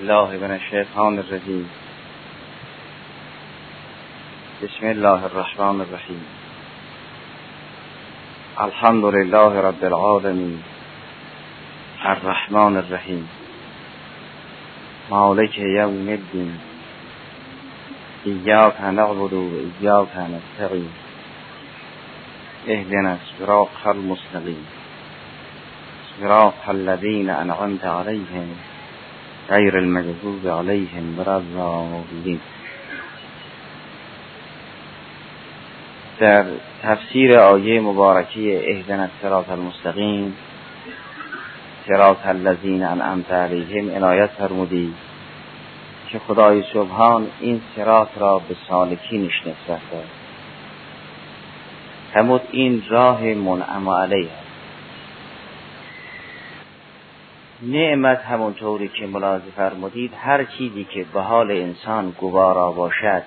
الله من الشیطان الرجیم. بسم الله الرحمن الرحیم. الحمد لله رب العالمین. الرحمن الرحیم. مالک یوم الدین. ایاک نعبد و ایاک نستعین. اهدنا الصراط المستقیم. صراط الذين انعمت عليهم غیر المغضوب علیهم ولا در تفسیر آیه مبارکه اهدنا الصراط المستقیم صراط الذین انعمت علیهم عنایت فرمودی که خدای سبحان این صراط را به سالکینش نسبت داد این راه منعم علیه. نعمت همونطوری که ملاحظه فرمودید هر چیزی که به حال انسان گوارا باشد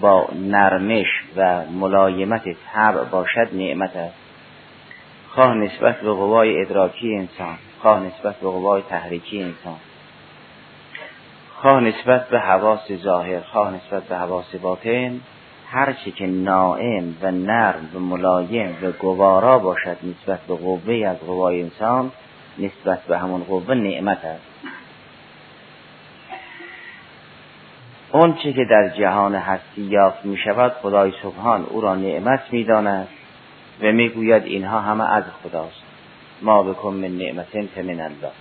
با نرمش و ملایمت طبع باشد نعمت است. خواه نسبت به قوای ادراکی انسان خواه نسبت به قوای تحریکی انسان. خواه نسبت به حواس ظاهر خواه نسبت به حواس باطن هر چی که نائم و نرم و ملایم و گوارا باشد نسبت به قوه از قوای انسان نسبت به همون قوه نعمت است. اون چی که در جهان هستی یافت می شود خدای سبحان او را نعمت می داند و می گوید اینها همه از خداست. ما بکن من نعمتین فمن الله.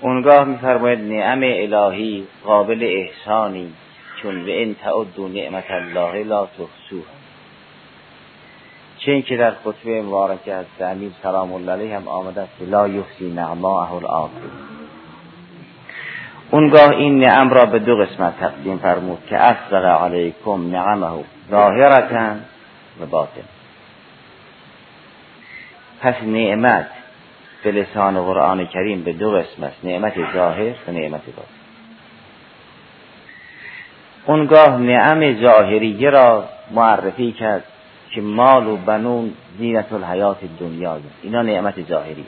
اونگاه میفرماید نعم الهی قابل احسانی چون به این تعدو نعمت الله لا تحصوها. چه که در خطبه مبارکه از امیر سلام الله علیه هم آمده است لا یحسی نعماءه اون اونگاه این نعم را به دو قسمت تقسیم فرمود که اسبق علیکم نعمه ظاهرتا و باطن. پس نعمت به لسان قرآن کریم به دو قسم است نعمت ظاهر و نعمت باطن. اونگاه نعم ظاهریه را معرفی کرد. که مال و بنون زینت الحیات دنیا اینا نعمت ظاهری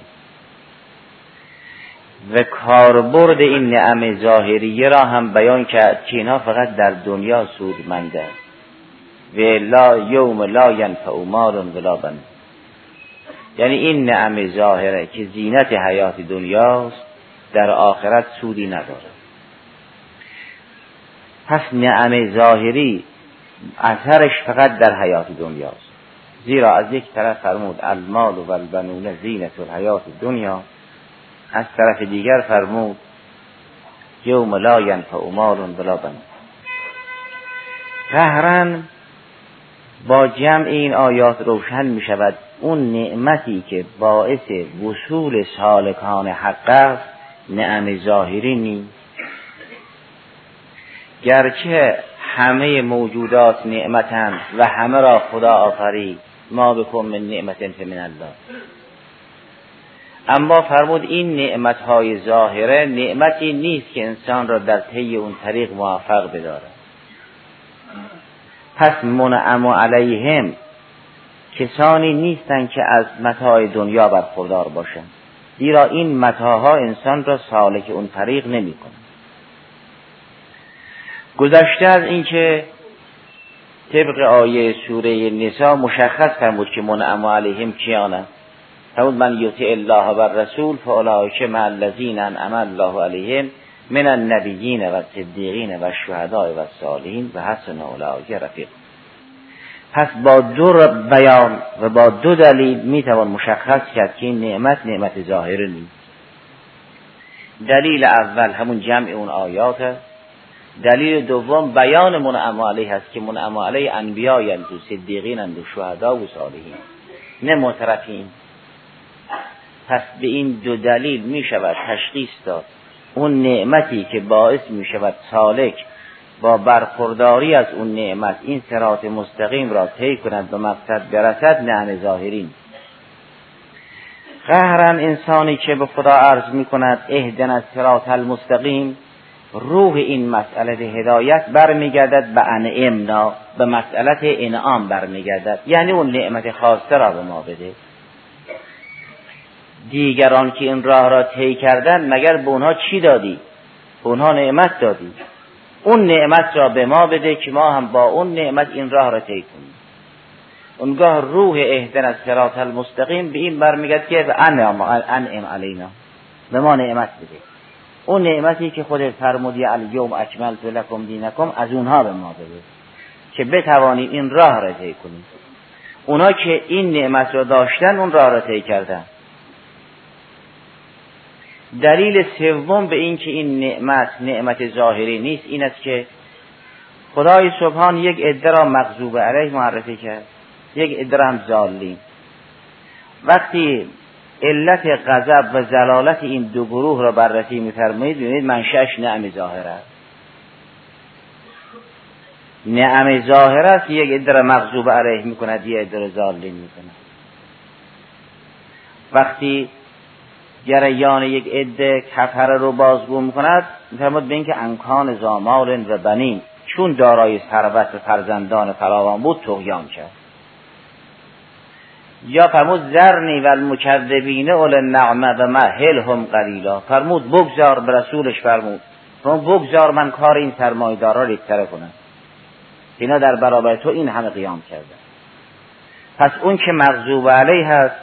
و کاربرد این نعم ظاهریه را هم بیان کرد که اینا فقط در دنیا سودمنده و لا یوم لا ینفع مال ولا بنون. یعنی این نعم ظاهره که زینت حیات دنیاست در آخرت سودی ندارد. پس نعم ظاهری اثرش فقط در حیات دنیاست. زیرا از یک طرف فرمود المال و البنون زینت الحیات دنیا. از طرف دیگر فرمود یوم لا ینفع مال ولا بنون. قهرن با جمع این آیات روشن می شود اون نعمتی که باعث وصول سالکان حق است نعم ظاهری نیست. گرچه همه موجودات نعمتند و همه را خدا آفرید. ما بکن من نعمت من الله. اما فرمود این نعمت های ظاهره نعمتی نیست که انسان را در طی اون طریق موفق بدارد. پس منعم علیهم کسانی نیستند که از متاع دنیا برخوردار باشند. زیرا این متاها انسان را سالک اون طریق نمی گذشته از اینکه طبق آیه سوره نسا مشخص فرمود که منعم علیهم کیانه. فرمود من یطع الله و رسول فاولئک مع الذین انعم الله علیهم من النبیین و صدیقین و شهداء و صالحین و حسن اولئک رفیق. پس با دو بیان و با دو دلیل می‌توان مشخص کرد که این نعمت نعمت ظاهره نیست. دلیل اول همون جمع اون آیات دلیل دوم بیان منعم علیه هست که منعم علیه انبیایند و صدیقین و شهدا و صالحین. نه معترفین. پس به این دو دلیل می شود تشخیص داد. اون نعمتی که باعث می شود سالک با برخورداری از اون نعمت این سرات مستقیم را طی کند به مقصد برسد نعم ظاهرین. قهرن انسانی که به خدا عرض می کند اهدن از سرات المستقیم. روح این مسئله هدایت برمیگردد به انعمنا به مسئله انعام برمیگردد. یعنی اون نعمت خاصه را به ما بده. دیگران که این راه را طی کردن مگر به اونها چی دادی؟ به اونها نعمت دادی. اون نعمت را به ما بده که ما هم با اون نعمت این راه را طی کنیم. اونگاه روح اهدن از صراط المستقیم به این برمیگرد که انعم علینا. به ما نعمت بده. اون نعمتی که خود فرمودی الیوم اکملت لکم دینکم از اونها به ما بده. که بتوانیم این راه را طی کنیم اونا که این نعمت را داشتن اون راه را طی کردن. دلیل سوم به این که این نعمت نعمت ظاهری نیست این است که خدای سبحان یک عده را مغضوب علیه معرفی کرد. یک عده را هم وقتی علت غضب و زلالت این دو گروه را بررسی میفرمایید ببینید منشأش نعم ظاهر است. نعم ظاهر است یک عده را مغضوب علیه می‌کند یک عده را ظالین می‌کند. وقتی جریان یک عده کفره رو بازگو می‌کند میفرماد به اینکه انکان زامال و بنین چون دارای ثروت و فرزندان فراوان بود تغیان کرد. یا فرمود زرنی و المکذبین اول النعمه و هم قلیلا. فرمود بگذار به رسولش فرمود. فرمود بگذار من کار این سرمایدارا را یکتره کنم. اینا در برابر تو این همه قیام کرده پس اون که مغضوب علیه هست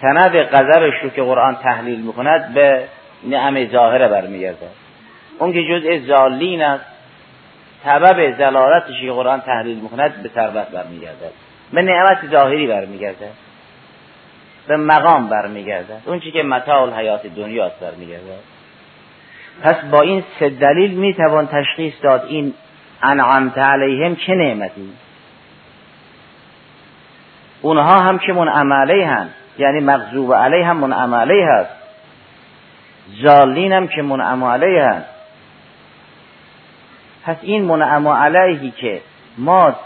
سند غضبش رو که قرآن تحلیل می‌کند به نعم ظاهره برمیگرده. اون که جزء زالین است سبب زلالتش که قرآن تحلیل می‌کند به ثروت برمیگرده. به نعمت ظاهری برمیگرده به مقام برمیگرده اون چی که متاع الحیات دنیاست برمیگرده پس با این سه دلیل می‌توان تشخیص داد این انعمت علیهم چه نعمتی. اونها هم که منعم علیه یعنی مغضوب علیه هم منعم علیه هست. زالین هم که منعم علیه هست پس این منعم علیهی که ما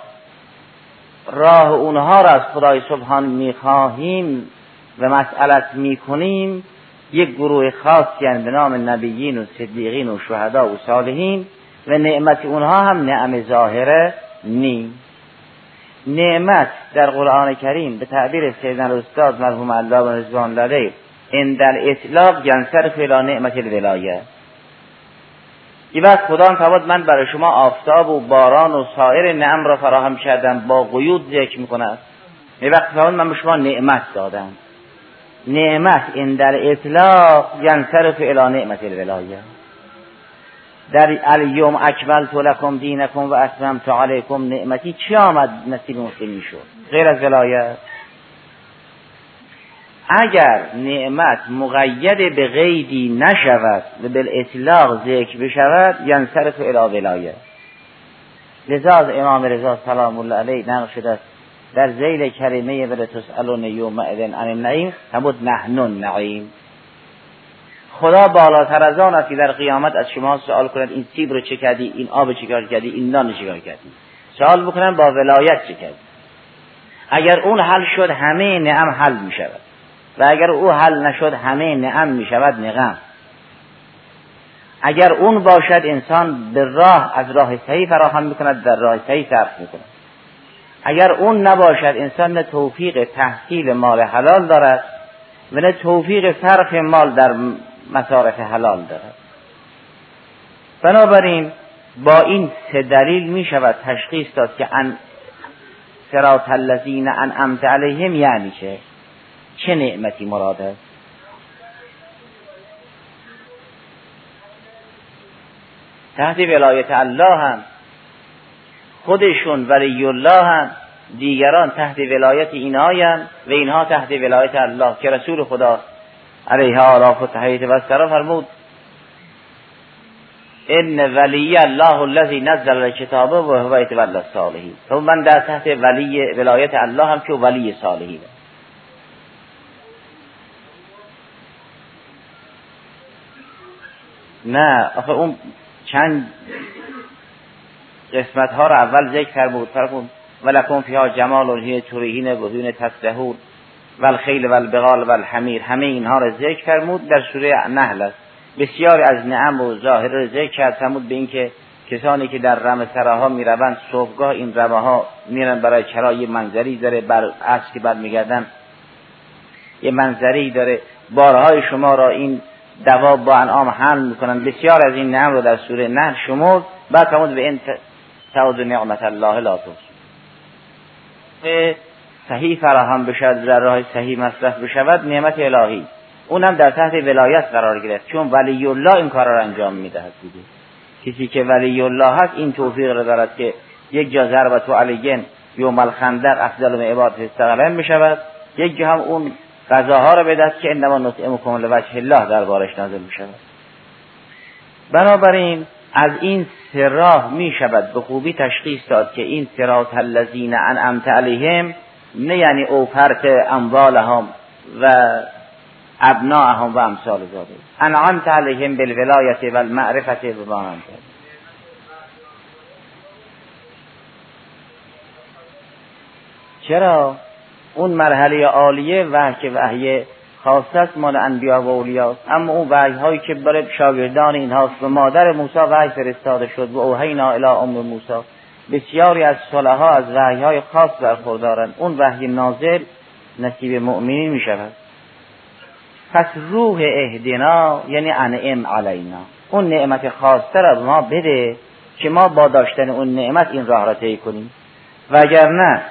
راه اونها را از خدای سبحان می‌خواهیم و مسئلت می‌کنیم. یک گروه خاصی به نام نبیین و صدیقین و شهدا و صالحین و نعمت اونها هم نعم ظاهره نی نعمت در قرآن کریم به تعبیر سیدنا الاستاد مرحوم الله و رضوان ان در اطلاق ینصرف الى نعمت الولایه. این وقت خدا فرمود من برای شما آفتاب و باران و سایر نعم را فراهم کردم با قیود ذکر می‌کند یه وقت فرمود من به شما نعمت دادم. نعمت این در اطلاق ینصرف الى نعمت الولایه در الیوم اکملت لکم دینکم و اتممت علیکم نعمتی. چی آمد نصیب مسلمین شد؟ غیر از ولایت. اگر نعمت مقید به غیبی نشود و به اطلاق ذکر بشود ینصرف الى ولایه لذا از امام رضا سلام الله علیه نقل شده است در زیل کلمه بل تسالون یوم اذن عن النعیم همود نحن النعیم. خدا بالاتر از آن است که در قیامت از شما سوال کند این سیب رو چه کردی؟ این آب چه کردی؟ این نان چه کردی؟ سوال بکنن با ولایت چه کردی؟ اگر اون حل شد همه نعم حل می شود و اگر او حل نشد همه نعم می شود نقم اگر اون باشد انسان به راه از راه صحیح فراهم می‌کند در راه صحیح صرف می‌کند. اگر اون نباشد انسان نه توفیق تحصیل مال حلال دارد و نه توفیق صرف مال در مصارف حلال دارد. بنابراین با این سه دلیل می شود تشخیص داد که ان سرات الذین انعمت علیهم یعنی چه. چه نعمتی مراد است؟ تحت ولایت الله هم. خودشون ولی الله هم. دیگران تحت ولایت اینهایم و اینها تحت ولایت الله که رسول خدا علیه آراف و تحییت و فرمود. ان ولی الله الذی نزل الکتاب و هو یتولی الصالحین. تو من در تحت ولی ولایت الله هم که ولی صالحین نه آخه اون چند قسمت ها رو اول ذکر فرمود فرمود ولکن فیها جمال و هی تریهین بدون تسلحون و الخیل و البغال و الحمیر همه اینها را ذکر فرمود در سوره نحل است. بسیار از نعم و ظاهر را ذکر کرد فرمود به اینکه کسانی که در رم سراها می‌روند صبحگاه این رمه ها میرن برای چرا یه منظری داره بر اصل که بعد میگردن یه منظری داره. بارهای شما را این دواب با انعام حمل می‌کنن. بسیار از این نعم رو در سوره نحل شمرد. بعد فرمود به این تعود نعمت الله لا صحیح فراهم بشد در راه صحیح مصرف بشود نعمت الهی. اونم در تحت ولایت قرار گرفت. چون ولی الله این کار را انجام می‌دهد دیگه. کسی که ولی الله هست این توفیق را دارد که یک جا ضربت و علیگن یوم الخندق افضل من عباد استقلم بشود یک جا هم اون غذاها را بدهد که انما نطعمکم لوجه الله دربارش نازل می‌شود. بنابراین از این سراه می شود به خوبی تشخیص داد که این سرات الذین انعمت علیهم نه یعنی اوفرت اموالهم و ابناءهم و امثال ذلك انعمت علیهم بالولایت و المعرفت و چرا؟ اون مرحله عالیه و که وحی خاص است مال انبیا و اولیاست اما اون وحی هایی که برای شاگردان اینهاست و مادر موسی وحی فرستاده شد و اوهینا الی ام موسی. بسیاری از صلحا از وحی های خاص برخوردارند. اون وحی نازل نصیب مؤمنین می شود پس روح اهدنا یعنی انعم علینا. اون نعمت خاصتر را ما بده که ما با داشتن اون نعمت این راه را طی کنیم. و اگر نه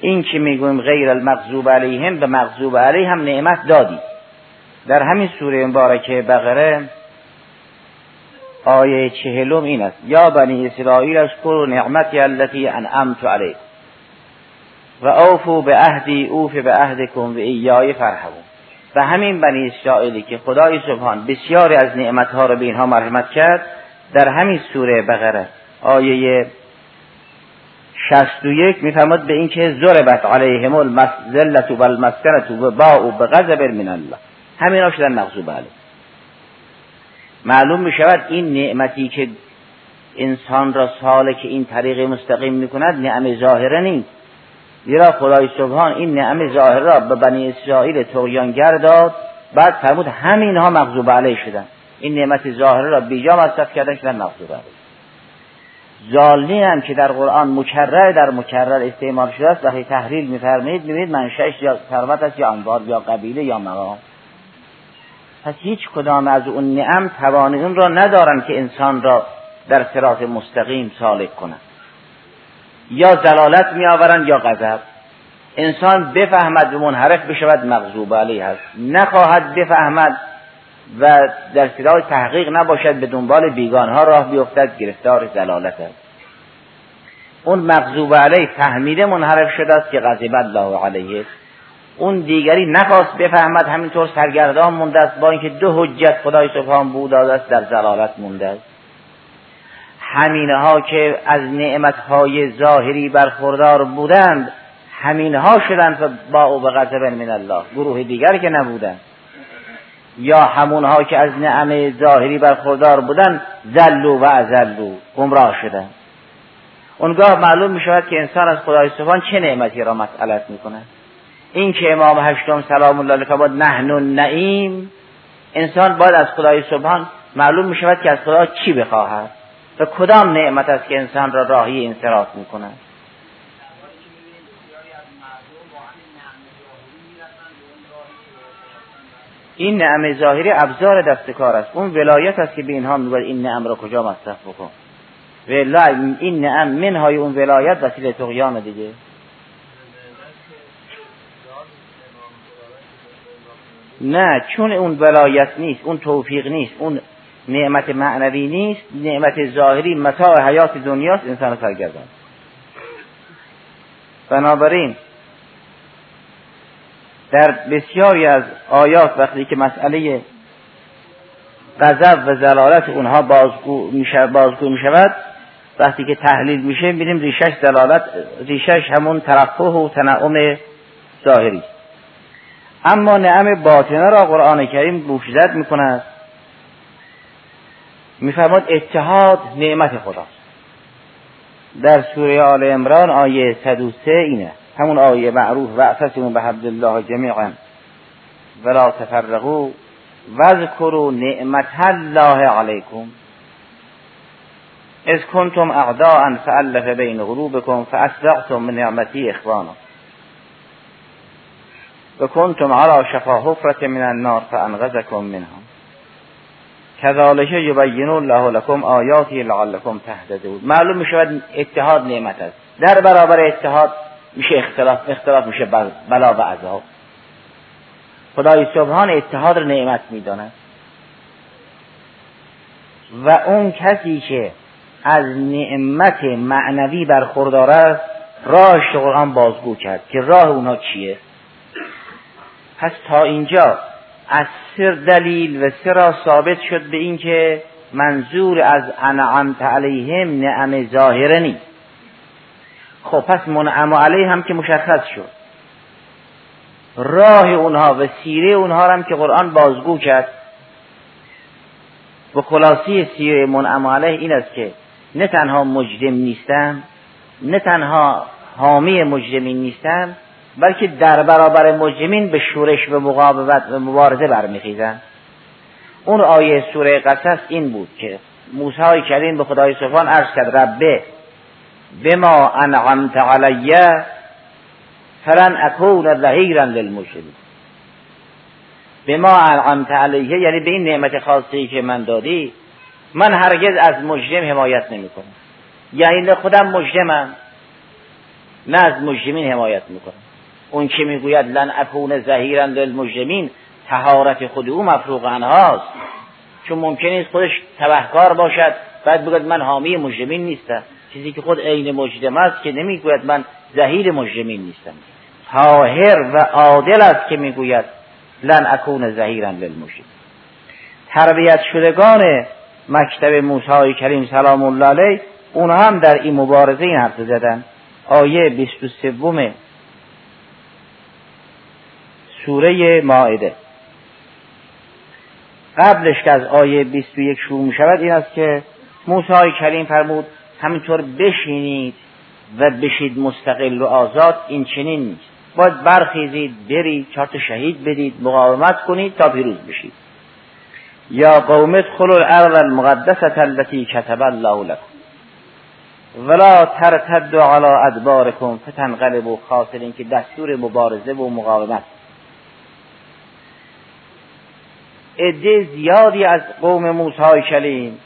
این که می‌گویم غیر المغضوب علیهم به مغضوب علیه هم نعمت دادی. در همین سوره مبارکه بقره آیه چهلم این است. یا بنی اسرائیل اشکروا نعمتی التي انعمت علیکم و اوفو به عهدی اوف به عهدکم و ایای فرحبون و همین بنی اسرائیلی که خدای سبحان بسیاری از نعمتها را به اینها مرحمت کرد در همین سوره بقره آیه شست و یک میفرماد به اینکه ضربت علیهم المذلت و المسکنت و باعوا بغضب من الله. همینا شدن مغضوب علیه معلوم می شود این نعمتی که انسان را که این طریق مستقیم می کند نعم ظاهره نیست. زیرا خدای سبحان این نعم ظاهره را به بنی اسرائیل تغیانگر داد بعد فرمود همینها مغضوب علیه شدن. این نعمت ظاهره را بیجا مصرف کردن شدن مغضوب علیه. ظالمی هم که در قرآن مکرر در مکرر استعمال شده است وقتی تحلیل میفرمایید می‌بینید منشأش یا ثروت است یا انوار یا قبیله یا مقام پس هیچ کدام از اون نعم توان اون را ندارن که انسان را در صراط مستقیم سالک کنند. یا زلالت میآورند یا غضب. انسان بفهمد و منحرف بشود مغضوب علیه است. نخواهد بفهمد و در صدای تحقیق نباشد به دنبال بیگانها راه بیفتد گرفتار زلالت است. اون مغضوب علیه فهمیده منحرف شده است که غضب الله علیه. اون دیگری نخواست بفهمد همینطور سرگردان مونده است با اینکه دو حجت خدای سبحان بود است در زلالت مونده است. همینه که از نعمت های ظاهری برخوردار بودند همینه ها شدند با او به غضب من الله گروه دیگر که نبودند. یا همونها که از نعم ظاهری برخوردار بودند زلو و ازلو گمراه شدند اونگاه معلوم می شود که انسان از خدای سبحان چه نعمتی را مسئلت می کند این که امام هشتم سلام الله علیه باید نحن نعیم انسان باید از خدای سبحان معلوم می شود که از خدا چی بخواهد و کدام نعمت است که انسان را راهی انصراف می کند این نعم ظاهری ابزار دست کار است. اون ولایت است که به اینها می‌گوید این نعم را کجا مصرف بکن؟ و این نعم منهای اون ولایت وسیله تقیان دیگه. نه چون اون ولایت نیست اون توفیق نیست اون نعمت معنوی نیست نعمت ظاهری متاع حیات دنیاست انسان سرگردان. بنابراین در بسیاری از آیات وقتی که مسئله غضب و زلالت اونها بازگو می شود وقتی که تحلیل میشه می‌بینیم ریشش دلالت ریشش همون ترفه و تنعم ظاهری. اما نعم باطنه را قرآن کریم بوشیدت می‌کند. میفرماد اتحاد نعمت خداست. در سوره آل عمران آیه 103 اینه. همون آیه معروف و اعتصموا به حبل الله جمیعا ولا تفرقوا واذكروا نعمت الله علیکم اذ کنتم اعداء فالف بین قلوبکم فاصبحتم من نعمتی اخوانا و کنتم علی شفا حفرت من النار فانقذکم منها. کذالک یبین الله لكم آیاتی لعلکم تهتدون. معلوم میشه اتحاد نعمت است. در برابر اتحاد میشه اختلاف اختلاف میشه بلا و عذاب. خدای سبحان اتحاد رو نعمت می‌داند. و اون کسی که از نعمت معنوی برخوردار است راهش قرآن بازگو کرد که راه اونا چیه؟ پس تا اینجا از سر دلیل و سر ثابت شد به اینکه منظور از انعمت علیهم نعم ظاهره نیست. خب پس منعم علیه هم که مشخص شد. راه اونها و سیره اونها هم که قرآن بازگو کرد. و خلاصی سیره منعم علیه این است که نه تنها مجرم نیستن نه تنها حامی مجرمین نیستن بلکه در برابر مجرمین به شورش و مقاومت و مبارزه برمیخیزن اون آیه سوره قصص این بود که موسی کریم به خدای سبحان عرض کرد ربه بما انعمت علیه فلن اکون ظهیرا للمجرمین به ما انعمت علیه یعنی به این نعمت خاصی که من دادی من هرگز از مجرم حمایت نمی کنم یعنی خودم مجرمم نه از مجرمین حمایت می‌کنم. اون که می‌گوید لن اکون ظهیرا للمجرمین تهارت خود او مفروغ انهاست. چون ممکن است خودش تبهکار باشد بعد بگوید من حامی مجرمین نیستم. چیزی که خود عین مجرم است که نمی‌گوید من ظهیر مجرمین نیستم. طاهر و عادل است که می‌گوید لن اکون ظهیرا للمجرمین تربیت شدگان مکتب موسی کریم سلام الله علیه اونها هم در این مبارزه این حرف زدن. آیه 23 سوره مائده. قبلش که از آیه 21 شروع می شود این است که موسی کریم فرمود همینطور بشینید و بشید مستقل و آزاد این چنین نیست. باید برخیزید برید چارت شهید بدید مقاومت کنید تا پیروز بشید. یا قوم ادخلوا الارض المقدسه التي كتب الله لكم. ولا ترتدوا على ادباركم فتنقلبوا خاسرین که دستور مبارزه و مقاومت. عده زیادی از قوم موسی کلیم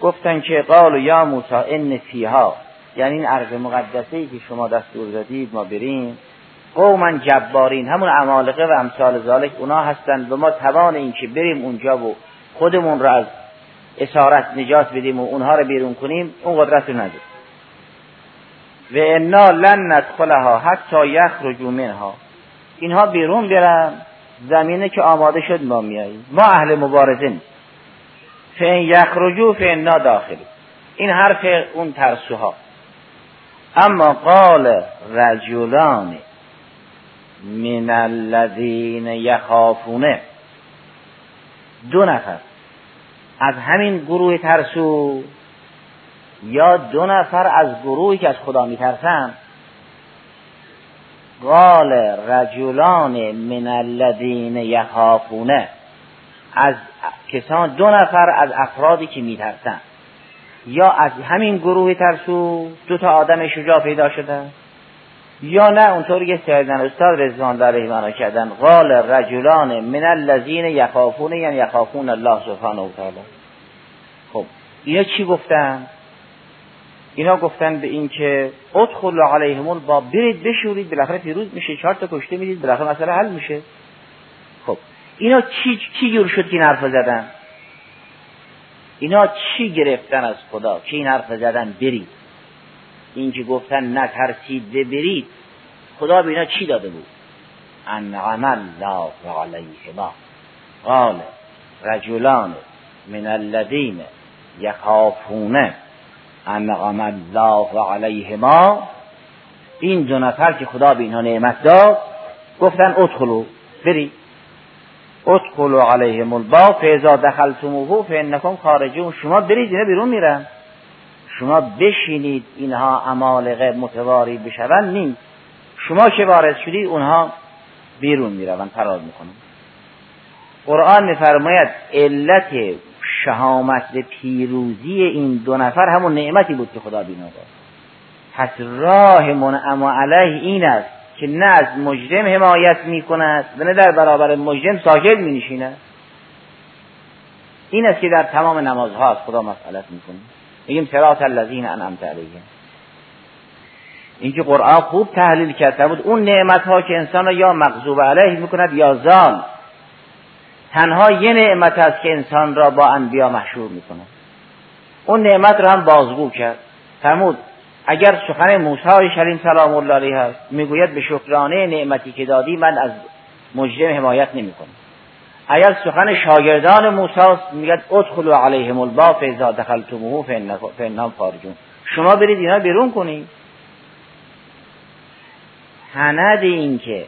گفتن که قال یا موسی ان فیها یعنی این ارض مقدسه ای که شما دستور دادید ما بریم. قوما جبارین همون عمالقه و امثال ذالک اونا هستند و ما توان این که بریم اونجا و خودمون را از اسارت نجات بدیم و اونها رو بیرون کنیم اون قدرت رو نداریم. و انا لن ندخلها حتی یخرجوا منها. اینها بیرون برن زمینه که آماده شد ما میاییم. ما اهل مبارزه نیست فین یخرجو فانا داخلی. این حرف اون ترسوها. اما قال رجلان من الذین یخافونه. دو نفر. از همین گروه ترسو یا دو نفر از گروهی که از خدا میترسن؟ قال رجلان من الذین یخافونه. از کسان دو نفر از افرادی که میترسن یا از همین گروه ترسو دو تا آدم شجاع پیدا شدن یا نه اونطوری که سیدن استاد رضوان الله علیه کردن. قال رجلان من الذین یخافون یعنی یخافون الله سبحانه و تعالی. خب اینا چی گفتن؟ اینا گفتن به این که ادخل علیهم با برید بشورید بالاخره پیروز میشه چهار تا کشته می‌دید بالاخره مسئله حل میشه. اینا چی چی جور شد که این حرف زدن؟ اینا چی گرفتن از خدا که این حرف زدن برید؟ این که گفتن نترسید برید خدا به اینا چی داده بود؟ انعم الله علیهما قال رجلان من الذین یخافون انعم الله علیهما این دو نفر که خدا به اینها نعمت داد گفتن ادخلو برید. ادخلوا علیهم الباب فاذا دخلتموه فانکم خارجون. شما برید اینا بیرون میرن. شما بشینید اینها امالقه متواری بشون نیست. شما که وارد شدید اونها بیرون می‌روند فرار می‌کنن قرآن میفرماید علت شهامت پیروزی این دو نفر همون نعمتی بود که خدا بینا داد. پس راه منعم علیه این است که نه از مجرم حمایت می کند و نه در برابر مجرم ساکت می نشیند این است که در تمام نمازها از خدا مسئلت می‌کنه میگیم صراط الذین انعمت علیهم. اینکه قرآن خوب تحلیل کرده بود اون نعمت ها که انسان را یا مغضوب علیه می‌کند یا زال تنها یه نعمت است که انسان را با انبیا محشور می‌کند. اون نعمت را هم بازگو کرد. فرمود اگر سخن موسی شریم سلام الله علیه هست می‌گوید به شکرانه نعمتی که دادی من از مجرم حمایت نمی‌کنم. اگر سخن شاگردان موسی میگد ادخلوا علیهم الباب فاذا دخلتموه فانهم خارجون. شما برید اینا بیرون کنید. سند این که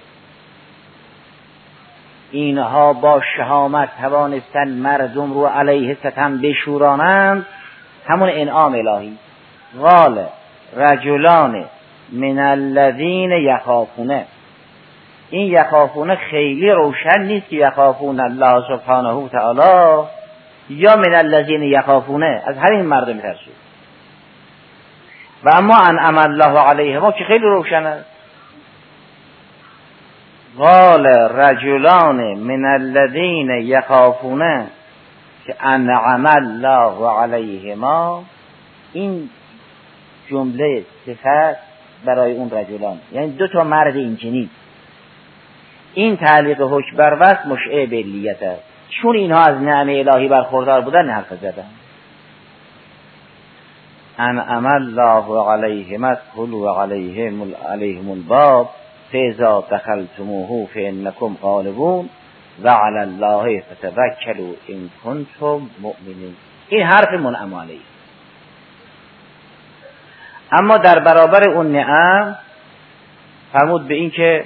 اینها با شهامت توانستن مردم رو علیه ستم بشورانند همون انعام الهی. قال رجلان من الذین یخافونه. این یخافونه خیلی روشن نیست که یخافون الله سبحانه تعالی یا من الذین یخافونه. از همین مردم ترسید و اما انعم الله علیه ما که خیلی روشن است. قال رجلان من الذین یخافون که انعم الله علیهما. این جمله صفت برای اون رجلان. یعنی دو تا مرد اینجنی این تعلیق حکم بر وقت مشعه بلیت است. چون اینها از نعم الهی برخوردار بودن حرف زدن. انعم الله علیهم ادخلوا علیهم علیهم الباب فیزا دخلتموه فانکم غالبون و علی الله فتوکلوا ان کنتم مؤمنین. این حرف منعم علیه. اما در برابر اون نعم فرمود به اینکه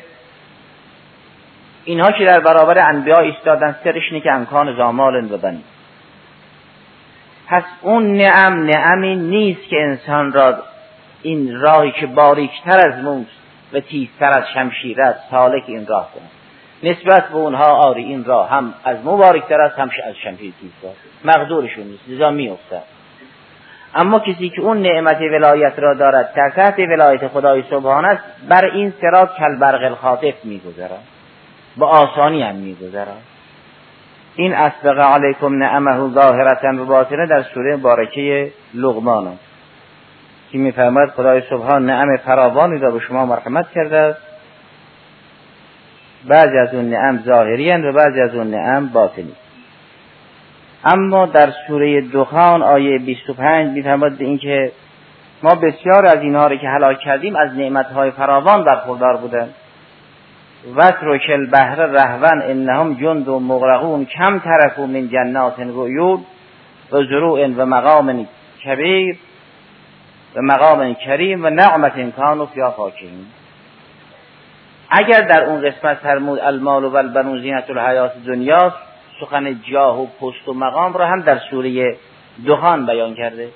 اینها که در برابر انبیا ایستادن سرش اینه که امکان زامال و پس اون نعم نعمی نیست که انسان را این راهی که باریکتر از موس و تیزتر از شمشیر است سالک این راه کنه نسبت به اونها آری این راه هم از مو باریکتر است هم از شمشیر تیزتر مقدورشون نیست لذا میافتد. اما کسی که اون نعمت ولایت را دارد در تحت ولایت خدای سبحان است بر این سرات کل برق الخاطف میگذرد. با آسانی هم میگذرد. این اسبق علیکم نعمه ظاهرتا و باطنه در سوره بارکه لغمان است. که میفرماید خدای سبحان نعم فراوانی را به شما مرحمت کرده است. بعضی از اون نعم ظاهری و بعضی از اون نعم باطنی. اما در سوره دخان آیه 25 میفرماید به اینکه ما بسیار از اینها رو که هلاک کردیم از نعمتهای فراوان برخوردار بودند وترک البحر رهون انهم جند و مغرقون کم ترکو من جنات و و زروع و مقام کبیر و مقام کریم و نعمت کانو فیا فاکهین اگر در اون قسمت فرمود المال و البنون زینت الحیات دنیاست سخن جاه و پست و مقام را هم در سوره دخان بیان کرده.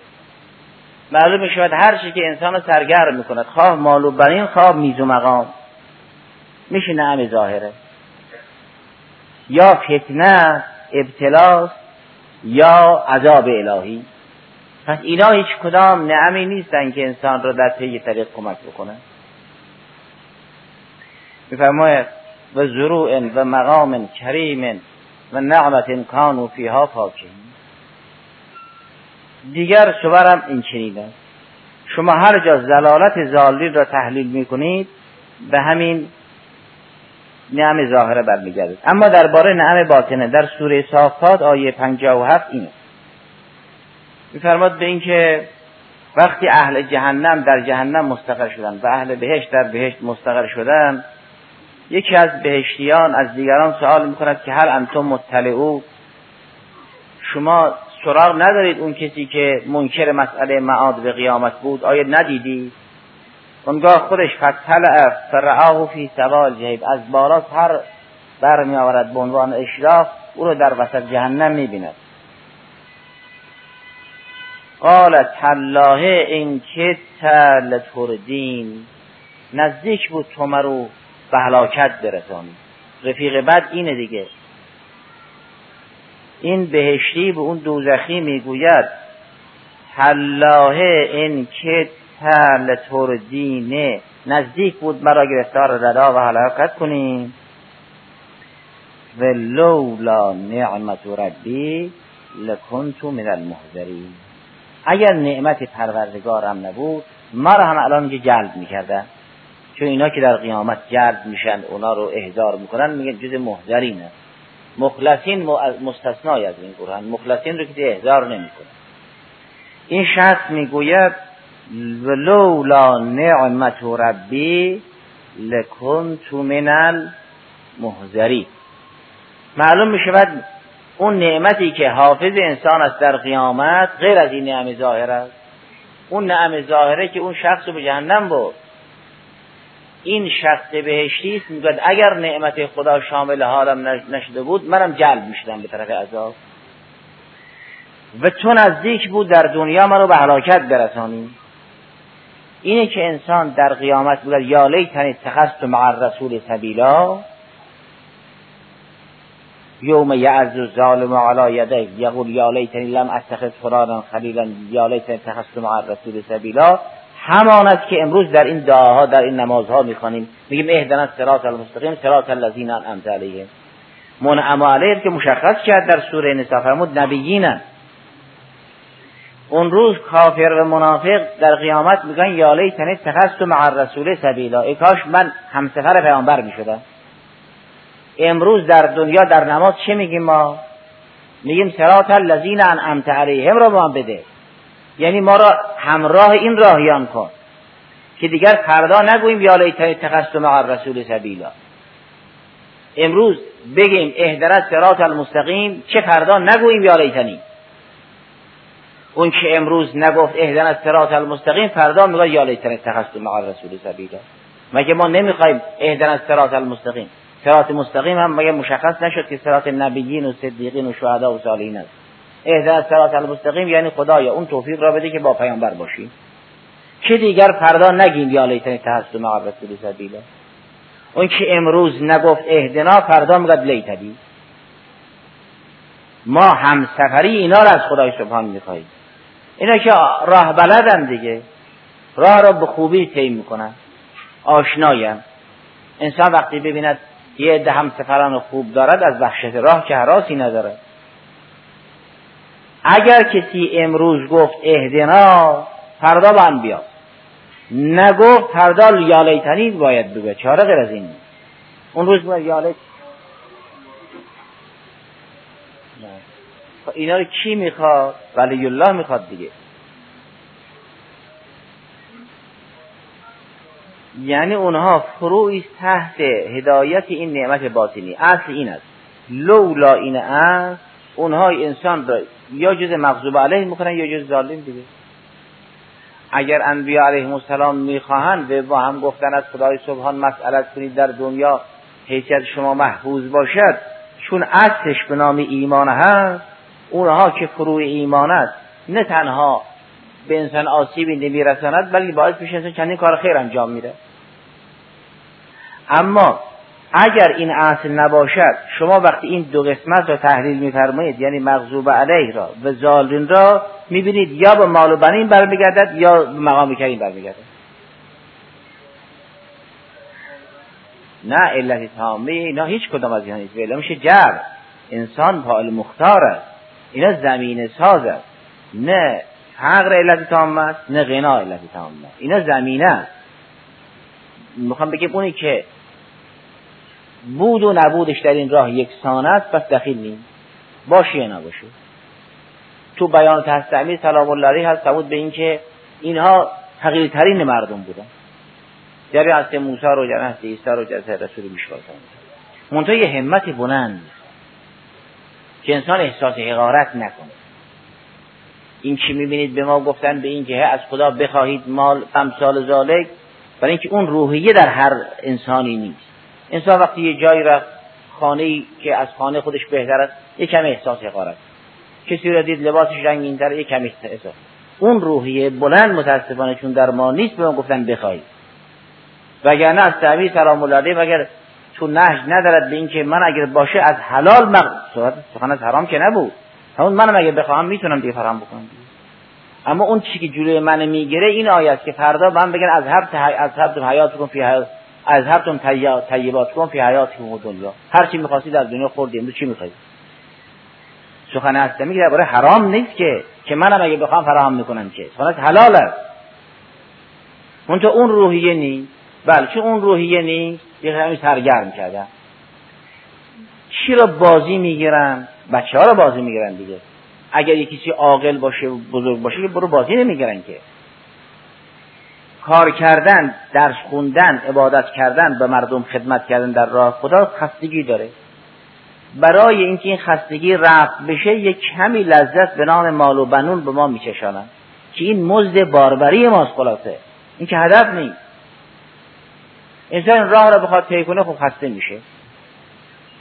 معلوم شود هر چی که انسان سرگرم می‌کند خواه مال و بنین خواه میز و مقام میشه نعم ظاهره. یا فتنه ابتلاست یا عذاب الهی. پس اینا هیچ کدام نعمی نیستن که انسان را در طی طریق کمک بکنه. میفرماید و زروع و مقام کریم و نعمت کانو فیها فاکهین دیگر شبرم این چنین است. شما هر جا زلالت زالی را تحلیل می‌کنید به همین نعم ظاهره برمیگردید. اما درباره نعم باطنه در سوره صافات آیه 57 اینه. میفرماد به اینکه وقتی اهل جهنم در جهنم مستقر شدن و اهل بهشت در بهشت مستقر شدن یکی از بهشتیان از دیگران سوال می‌کند که هل انتم مطلعو؟ شما سراغ ندارید اون کسی که منکر مسئله معاد به قیامت بود؟ آیا ندیدی؟ اونگاه خودش فتل فرعاه فی سوال جهیب. از بالا سر برمی آورد به عنوان اشراف او رو در وسط جهنم می‌بیند. قال تلاه این که لتردین. نزدیک بود تو مرو. به هلاکت برسانی رفیق بد اینه دیگه. این بهشتی به اون دوزخی می‌گوید تلاه این که لتردینه. نزدیک بود مرا گرفتار ردا و هلاکت کنیم. و لولا نعمت ربی لکنت من المحذرین اگر نعمت پروردگارم نبود ما را هم الان جلب می‌کردن. چون اینا که در قیامت جلب میشن اونا رو احضار می‌کنن میگن جز محذرینه مخلصین مستثنای از این قرآن. مخلصین رو که احضار نمی‌کنن. این شخص می‌گوید ولولا نعمت ربی لکنت من المحذرین معلوم می‌شود اون نعمتی که حافظ انسان است در قیامت غیر از این نعم ظاهر است. اون نعم ظاهره که اون شخص رو به جهنم بود این شخص بهشتی است می‌گوید اگر نعمت خدا شامل حالم نشده بود منم جلب می‌شدم به طرف عذاب. و چون نزدیک بود در دنیا منو به هلاکت برسانی اینه که انسان در قیامت بود یا لیتنی اتخذت مع الرسول سبیلا یوم یعز الظالم علی یدیه یقول یا لیتنی لم اتخذ فلانا خلیلا یا لیتنی اتخذت مع الرسول سبیلا. همان است که امروز در این دعاها در این نمازها می‌خوانیم. میگیم اهدنا الصراط المستقیم صراط الذین انعمت علیهم. منعم علیهم که مشخص کرد در سوره نساء فرمود نبیینن اون روز کافر و منافق در قیامت میگن یا لیتنی اتخذت مع الرسول سبیلا. ای کاش من همسفر پیامبر می‌شدم. امروز در دنیا در نماز چه میگیم ما؟ میگیم سرات الذین انعمت علیهم رو ما بده. یعنی ما را همراه این راهیان کن که دیگر فردا نگوییم یا لیتنی اتخذت مع الرسول سبیلا. امروز بگیم اهدرت سرات المستقیم چه فردا نگوییم یا لیتنی. اون که امروز نگفت اهدن سرات المستقیم فردا میگه یا لیتن اتخذت مع الرسول سبیلا. مگه ما نمی‌خوایم اهدن سرات المستقیم؟ سرات مستقیم هم مگه مشخص نشد که سرات نبیین و صدیقین و شهدا و صالحین است؟ اهدن سرات المستقیم یعنی خدایا اون توفیق را بده که با پیامبر باشیم. که دیگر فردا نگیم یا لیتن اتخذت مع الرسول سبیلا. اون که امروز نگفت اهدنا فردا میگه لیتنی. ما هم سفری اینا را از خدای سبحان می‌خواهیم. اینا که راه بلدن دیگه. راه را به خوبی طی می‌کنن. آشنایم انسان وقتی ببیند یه عده هم سفران خوب دارد از وحشت راه که حراسی ندارد. اگر کسی امروز گفت اهدنا فردا با هم بیا. نگفت فردا یالیتنی باید بگه. چاره غیر از این؟ اون روز باید یالیت خب اینا رو کی می‌خواد؟ ولی الله می‌خواد دیگه. یعنی اونها فروعی تحت هدایت این نعمت باطنی. اصل این است. لولا این است اونها انسان را یا جز مغضوب علیه می‌کنن یا جز ظالم دیگه. اگر انبیا علیهم السلام می‌خواهند و با هم گفتن از خدای سبحان مسئلت کنید در دنیا حیثیت شما محفوظ باشد چون اصلش به نام ایمان هست اونها که فروع ایمان است. نه تنها به انسان آسیبی نمیرساند بلکه باعث میشه انسان چندین کار خیر انجام میده. اما اگر این اصل نباشد شما وقتی این دو قسمت را تحلیل میفرمایید یعنی مغضوب علیه را و ظالین را می‌بینید یا به مال و بنین برمیگردد یا به مقام کریم برمیگردد. نه علت تامه اینا هیچ کدام از اینا نیست. میشه جر انسان پال مختار است. اینا زمین ساز است. نه فقر علت تام است نه غنا علت تام است. اینا زمینه است. می‌خوام بگم اونی که بود و نبودش در این راه یکسان است پس دخیل نیست باشه یا نباشه تو بیان تستعمیر سلام الله هست ثبوت به اینکه اینها ترین مردم بودن. جری هست موسی رو جری هست عیسی رو جری رسول میشوار منتها یه همت بلند که انسان احساس حقارت نکنه. این که می‌بینید به ما گفتن به این که از خدا بخواهید مال امثال ذالک برای اینکه اون روحیه در هر انسانی نیست. انسان وقتی یه جایی رفت خانه که از خانه خودش بهتر است یه کم احساس حقارت کسی رو دید لباسش رنگین تر یه کم احساس. اون روحیه بلند متاسفانه چون در ما نیست به ما گفتن بخواهید وگرنه از تعبیر سلام الله اگر تو نهج ندارد به اینکه من اگر باشه از حلال مق... سخن از حرام که نبود. همون منم اگه بخواهم می‌تونم دیگه فرام بکنم. اما اون چیزی که جلوی من می‌گیره این آیه است که فردا من بگن از هر از هر حیات کن فی حیات. از هر تون طیبات کن فی حیات دنیا. هر چی می‌خواستید از دنیا خوردی امروز چی می‌خواید سخن که درباره حرام نیست که که منم اگه بخوام فراهم می‌کنم که. سخن حلال است. اون اون روحیه نیست بله چون اون روحیه نیست یه خیلی سرگرم کردن. چی را بازی می‌گیرن؟ بچه ها را بازی می‌گیرن دیگه. اگر یکی کسی عاقل باشه و بزرگ باشه برو بازی نمی‌گیرن که. کار کردن درس خوندن عبادت کردن به مردم خدمت کردن در راه خدا خستگی داره. برای اینکه این خستگی رفت بشه یک کمی لذت به نام مال و بنون به ما میچشانن که این مزد باربری ماست خلاصه. این که هدف نیست. انسان راه را بخواد طی کنه خب خسته میشه.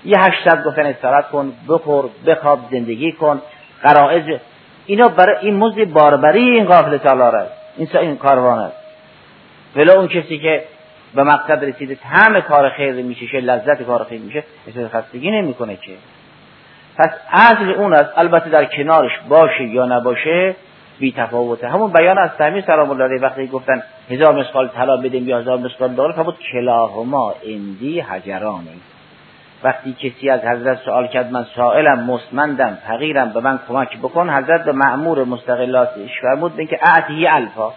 یه هشتصد گفتن استراحت کن بخور بخواب زندگی کن قرائز اینا برای این مزد باربری این قافل سالار است. این این کاروان است. ولی اون کسی که به مقصد رسیده همه کار خیر میشه لذت کار خیر میشه احساس خستگی نمی‌کنه که. پس اصل اون است البته در کنارش باشه یا نباشه بی تفاوته همون بیان از تهمی سلام الله علیه وقتی گفتن هزار مسقال طلا بدیم یا هزار مسقال دلار فرمود کلاهما اندی حجرانه وقتی کسی از حضرت سوال کرد من سائلم مستمندم فقیرم به من کمک بکن حضرت به معمور مستقلاتش فرمود به اینکه اعطی الفا.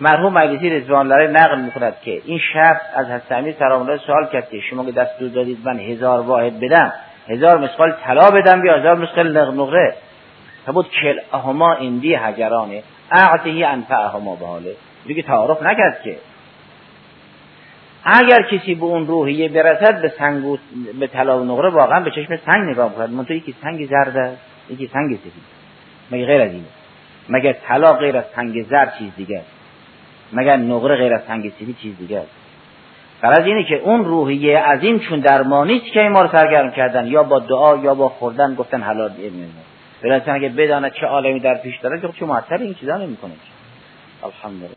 مرحوم مجلسی رضوان الله نقل می‌کند که این شخص از حضرت امیر الله سوال کرد که شما که دستور دادید من هزار واحد بدم هزار مسقال طلا بدم یا هزار مسقال نقره؟ بود کل اهما اندی حجرانه اعطی انفعهما به حاله دیگه تعارف نکرد که. اگر کسی به اون روحیه برسد به سنگ و به طلا و نقره واقعا به چشم سنگ نگاه می‌کند. منتها یکی سنگ زرد است یکی سنگ سفید. مگه غیر از اینه؟ مگر طلا غیر از سنگ زرد چیز دیگه مگر نقره غیر از سنگ سفید چیز دیگه است. از اینه که اون روحیه عظیم چون درمانیست که ما رو سرگرم کردن یا با دعا یا با خوردن گفتن حلال علم اگه بداند چه عالمی در پیش داره که چه معطل این چیزا نمی‌کنه. الحمدلله.